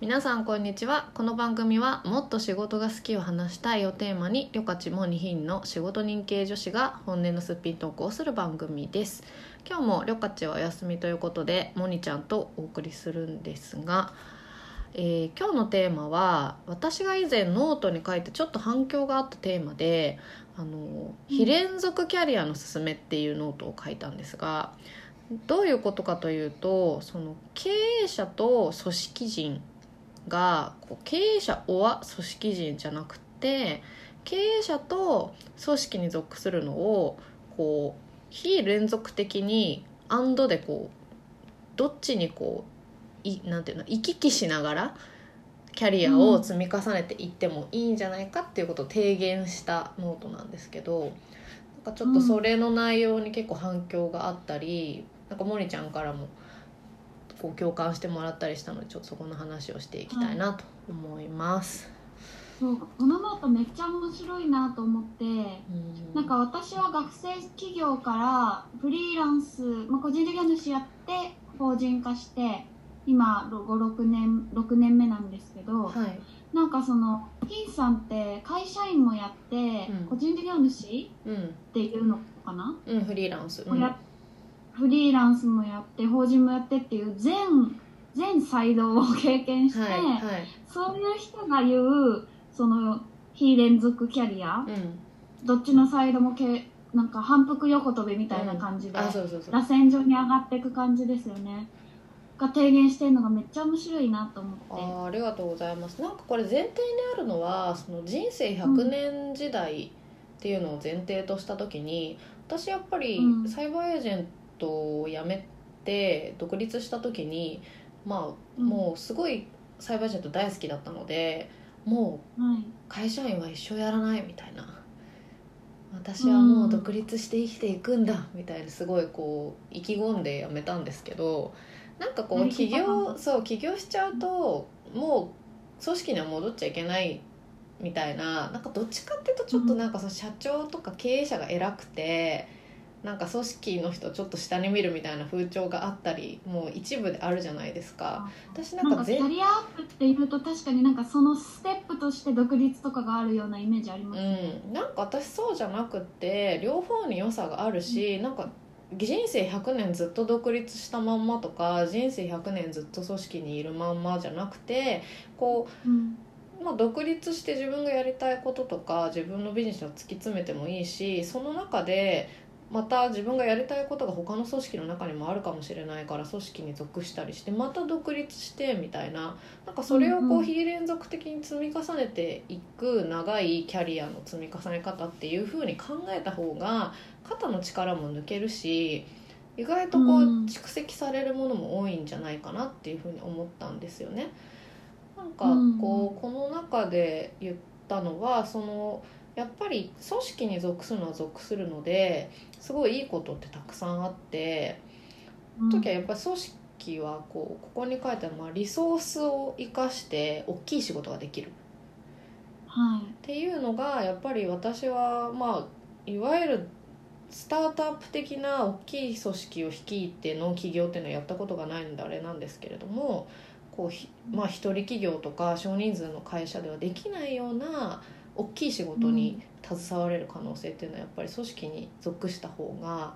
皆さんこんにちは。この番組はもっと仕事が好きを話したいをテーマにりょかちともにの仕事人系女子が本音のすっぴんトークをする番組です。今日もりょかちはお休みということでもにちゃんとお送りするんですが、えー今日のテーマは私が以前ノートに書いてちょっと反響があったテーマであの非連続キャリアのすすめっていうノートを書いたんですがどういうことかというとその経営者と組織人がこう経営者おは組織人じゃなくて経営者と組織に属するのをこう非連続的に and でこうどっちにこういなんていうの行き来しながらキャリアを積み重ねていってもいいんじゃないかっていうことを提言したノートなんですけどなんかちょっとそれの内容に結構反響があったり、なんかモニちゃんからもこう共感してもらったりしたのでちょっとそこの話をしていきたいなと思います。そうこのノートめっちゃ面白いなと思ってうん。なんか私は学生企業からフリーランス、まあ、個人事業主やって法人化して今56年6年目なんですけどはい、なんかその金さんって会社員もやって、うん。個人事業主うん、っていうのかな、うん、フリーランス。うん、もやフリーランスもやって法人もやってっていう全全サイドを経験して、はい、はい、そういう人が言うその非連続キャリア、うん、どっちのサイドもけなんか反復横跳びみたいな感じで。螺旋状に上がっていく感じですよね。が提言してるのがめっちゃ面白いなと思って。あーありがとうございます。なんかこれ前提にあるのはその人生100年時代っていうのを前提とした時に、私やっぱりうん。サイバーエージェントを辞めて独立した時にまあうん。もうすごいサイバーエージェント大好きだったのでもうはい。会社員は一生やらないみたいな。私はもう独立して生きていくんだみたいなすごいこう意気込んで辞めたんですけどなんかこう起業そう起業しちゃうともう組織には戻っちゃいけないみたいななんかどっちかっていうとちょっとなんかその社長とか経営者が偉くてなんか組織の人ちょっと下に見るみたいな風潮があったりもう一部であるじゃないですか。私ななんんかキャリアアップっていうと確かになんかそのステップとして独立とかがあるようなイメージありますね、うん、なんか私そうじゃなくって両方に良さがあるし、なんか人生100年ずっと独立したまんまとか人生100年ずっと組織にいるまんまじゃなくてこうん。う、まあ、独立して自分がやりたいこととか自分のビジネスを突き詰めてもいいしその中でまた自分がやりたいことが他の組織の中にもあるかもしれないから組織に属したりしてまた独立してみたいななんかそれをこうん非連続的に積み重ねていく長いキャリアの積み重ね方っていう風に考えた方が肩の力も抜けるし意外とこううん。蓄積されるものも多いんじゃないかなっていう風に思ったんですよね。なんかうん。こうこの中で言ったのはそのやっぱり組織に属するのは属するのですごいいいことってたくさんあってうん。時はやっぱり組織はこうここに書いてあるのはリソースを生かして大きい仕事ができる。はい。っていうのがやっぱり私はまあいわゆるスタートアップ的な大きい組織を率いての起業っていうのはやったことがないのであれなんですけれどもこうひまあ一人企業とか少人数の会社ではできないような大きい仕事に携われる可能性っていうのはやっぱり組織に属した方が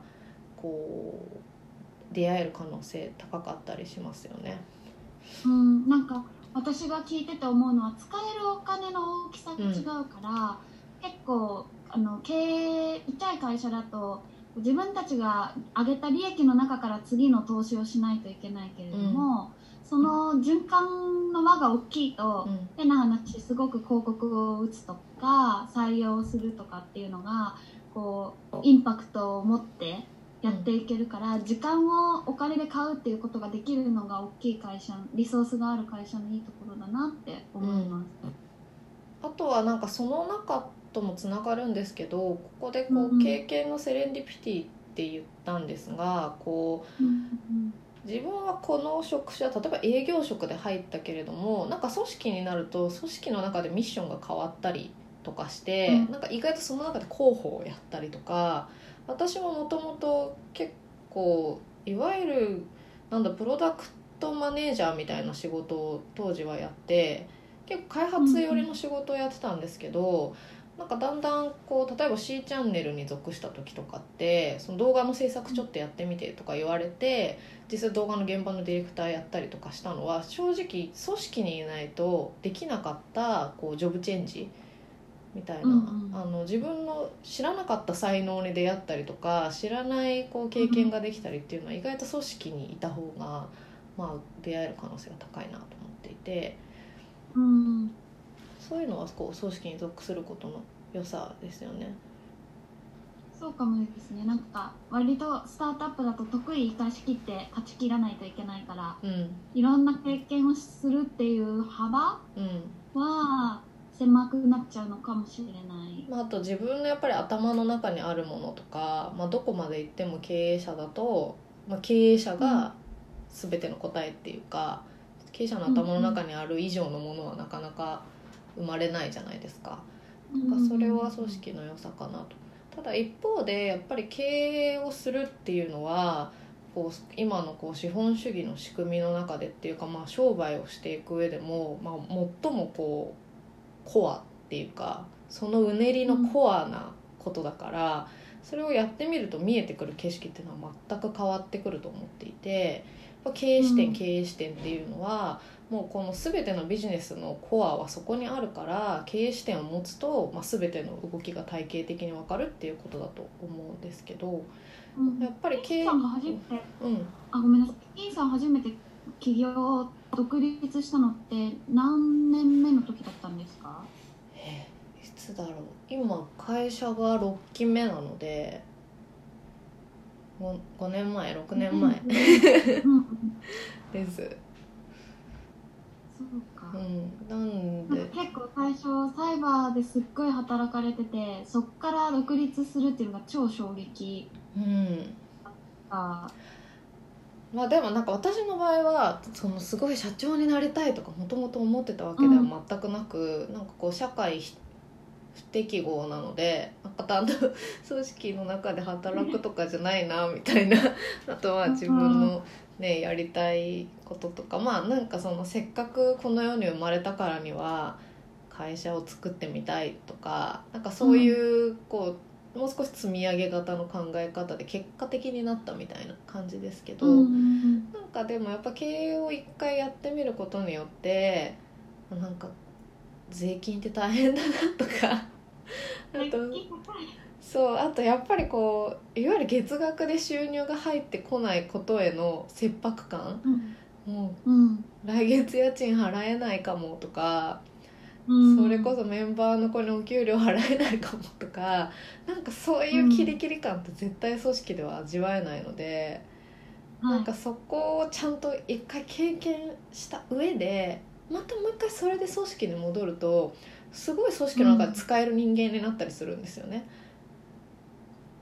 こう出会える可能性高かったりしますよね。うん、なんか私が聞いてて思うのは使えるお金の大きさが違うから、結構あの経営ちっちゃい会社だと自分たちが上げた利益の中から次の投資をしないといけないけれども、その循環の輪が大きいと、うん。変な話すごく広告を打つとか採用するとかっていうのがこうインパクトを持ってやっていけるから、時間をお金で買うっていうことができるのが大きい会社リソースがある会社のいいところだなって思います。あとはなんかその中ともつながるんですけどここでこうんううん。経験のセレンディピティって言ったんですがこうんうんう自分はこの職種は例えば営業職で入ったけれどもなんか組織になると組織の中でミッションが変わったりとかして、うん。なんか意外とその中で広報をやったりとか私ももともと結構いわゆるなんだプロダクトマネージャーみたいな仕事を当時はやって結構開発寄りの仕事をやってたんですけど、なんかだんだんこう例えば C チャンネルに属した時とかってその動画の制作ちょっとやってみてとか言われて実際動画の現場のディレクターやったりとかしたのは正直組織にいないとできなかったこうジョブチェンジみたいな、うんうん。あの自分の知らなかった才能に出会ったりとか知らないこう経験ができたりっていうのは意外と組織にいた方が、まあ、出会える可能性が高いなと思っていて。うんそういうのはこう組織に属することの良さですよね。そうかもですねなんか割とスタートアップだと得意生かしきって勝ち切らないといけないからうんいろんな経験をするっていう幅うんは狭くなっちゃうのかもしれない。まあ、あと自分のやっぱり頭の中にあるものとか、まあ、どこまで行っても経営者だと、まあ、経営者が全ての答えっていうか、経営者の頭の中にある以上のものはなかなか生まれないじゃないですか。なんかそれは組織の良さかなと。ただ一方でやっぱり経営をするっていうのはこう今のこう資本主義の仕組みの中でっていうか、まあ、商売をしていく上でも、まあ、最もこうコアっていうかそのうねりのコアなことだから、それをやってみると見えてくる景色っていうのは全く変わってくると思っていて経営視点、うん経営視点っていうのはもうこの全てのビジネスのコアはそこにあるから経営視点を持つと、まあ、全ての動きが体系的に分かるっていうことだと思うんですけどうん。やっぱり経営金さんが初めてうん。あごめんなさい。金さん初めて起業を独立したのって何年目の時だったんですか？えーいつだろう。今会社が6期目なので 5, 5年前6年前。うんうん です、そうか。う、ん、なんなんでか結構最初サイバーですっごい働かれててそっから独立するっていうのが超衝撃うん。がまあでもなんか私の場合はそのすごい社長になりたいとかもともと思ってたわけでは全くなく、なんかこう社会不適合なのでなんか単なる組織の中で働くとかじゃないなみたいな。あとは自分の、ね、やりたいこととかまあなんかそのせっかくこの世に生まれたからには会社を作ってみたいとかなんかそういうこう、もう少し積み上げ型の考え方で結果的になったみたいな感じですけど、うんなんかでもやっぱ経営を一回やってみることによってなんか税金って大変だなとか あとそうあとやっぱりこういわゆる月額で収入が入ってこないことへの切迫感。うん。もうん。う来月家賃払えないかもとかうん。それこそメンバーの子にお給料払えないかもとかなんかそういうキリキリ感って絶対組織では味わえないので。はいなんかそこをちゃんと一回経験した上でまたもう一回それで組織に戻るとすごい組織の中で使える人間になったりするんですよね、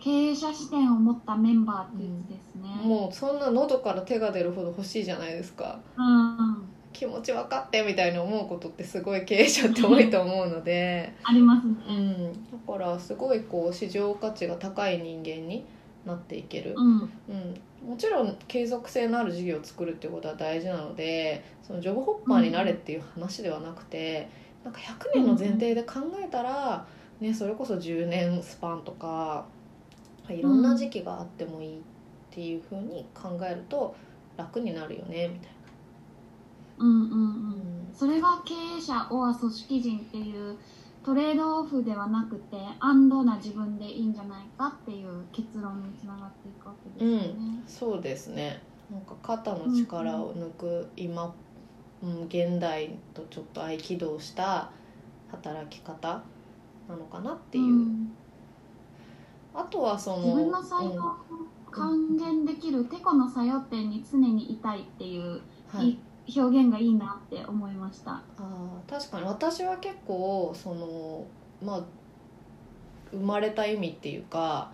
経営者視点を持ったメンバーってやつですね、もうそんな喉から手が出るほど欲しいじゃないですか。うん。うん気持ち分かってみたいに思うことってすごい経営者って多いと思うので、ありますね。うん、だからすごいこう市場価値が高い人間になっていける、うん。うん、もちろん継続性のある事業を作るっていうことは大事なのでそのジョブホッパーになれっていう話ではなくて、なんか100年の前提で考えたら、ね、それこそ10年スパンとかいろんな時期があってもいいっていうふうに考えると楽になるよねみたいうんうんうな。んそれが経営者 or 組織人っていうトレードオフではなくてアンドな自分でいいんじゃないかっていう結論につながっていくわけですよね。そうですねなんか肩の力を抜く今、うん、現代とちょっと合気道した働き方なのかなっていう、うんあとはその自分の才能を還元できるてこの作用点に常にいたいっていう、うん。はい。い表現がいいなって思いました。あー確かに。私は結構そのまあ生まれた意味っていうか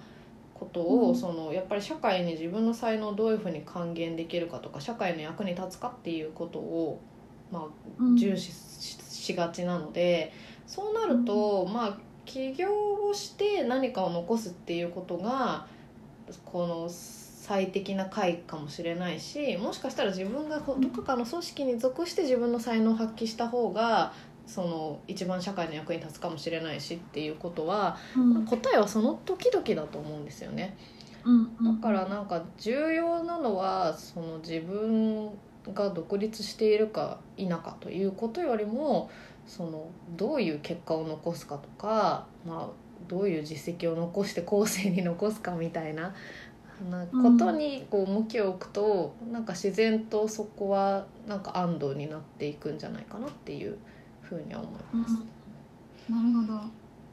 ことを、うん。そのやっぱり社会に自分の才能をどういうふうに還元できるかとか社会の役に立つかっていうことを、まあ、うん。重視ししがちなのでそうなると、まあ起業をして何かを残すっていうことがこの最適な回かもしれないしもしかしたら自分がどこかの組織に属して自分の才能を発揮した方がその一番社会の役に立つかもしれないしっていうことはうん。答えはその時々だと思うんですよね。うん。だからなんか重要なのはその自分が独立しているか否かということよりもそのどういう結果を残すかとか、まあ、どういう実績を残して後世に残すかみたいななことにこう向きを置くと、なんか自然とそこはなんか安堵になっていくんじゃないかなっていうふうには思います。なるほど。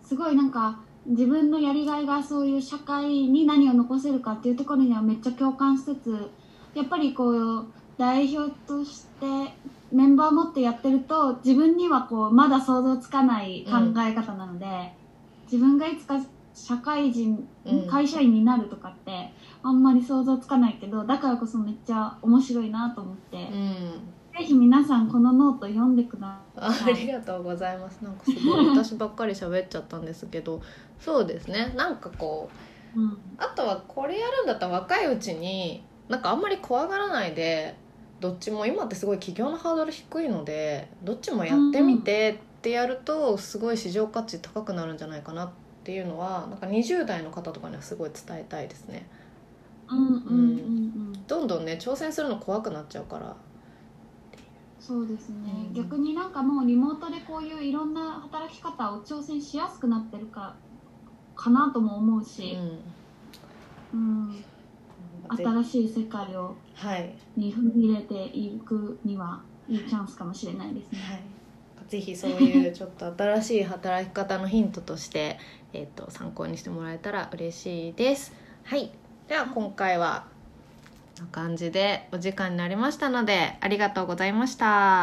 すごい。なんか自分のやりがいがそういう社会に何を残せるかっていうところにはめっちゃ共感しつつやっぱりこう代表としてメンバーを持ってやってると自分にはこうまだ想像つかない考え方なので、自分がいつか社会人、うん会社員になるとかってあんまり想像つかないけどだからこそめっちゃ面白いなと思って、うん。ぜひ皆さんこのノート読んでくだあありがとうございます。なんかすごい私ばっかり喋っちゃったんですけど。そうですね。なんかこううん。あとはこれやるんだったら若いうちになんかあんまり怖がらないでどっちも今ってすごい起業のハードル低いのでどっちもやってみてってやるとすごい市場価値高くなるんじゃないかなっていうのはなんか20代の方とかにはすごい伝えたいですね。うんうんうんうんどんどんね挑戦するの怖くなっちゃうから。そうですね、うん。逆になんかもうリモートでこういういろんな働き方を挑戦しやすくなってるかかなとも思ううし、んうん。ぜ新しい世界をはいに踏み入れていくにはいいチャンスかもしれないですね。はい、ぜひそういうちょっと新しい働き方のヒントとして、えっと参考にしてもらえたら嬉しいです。はい、では今回はこんな感じでお時間になりましたのでありがとうございました。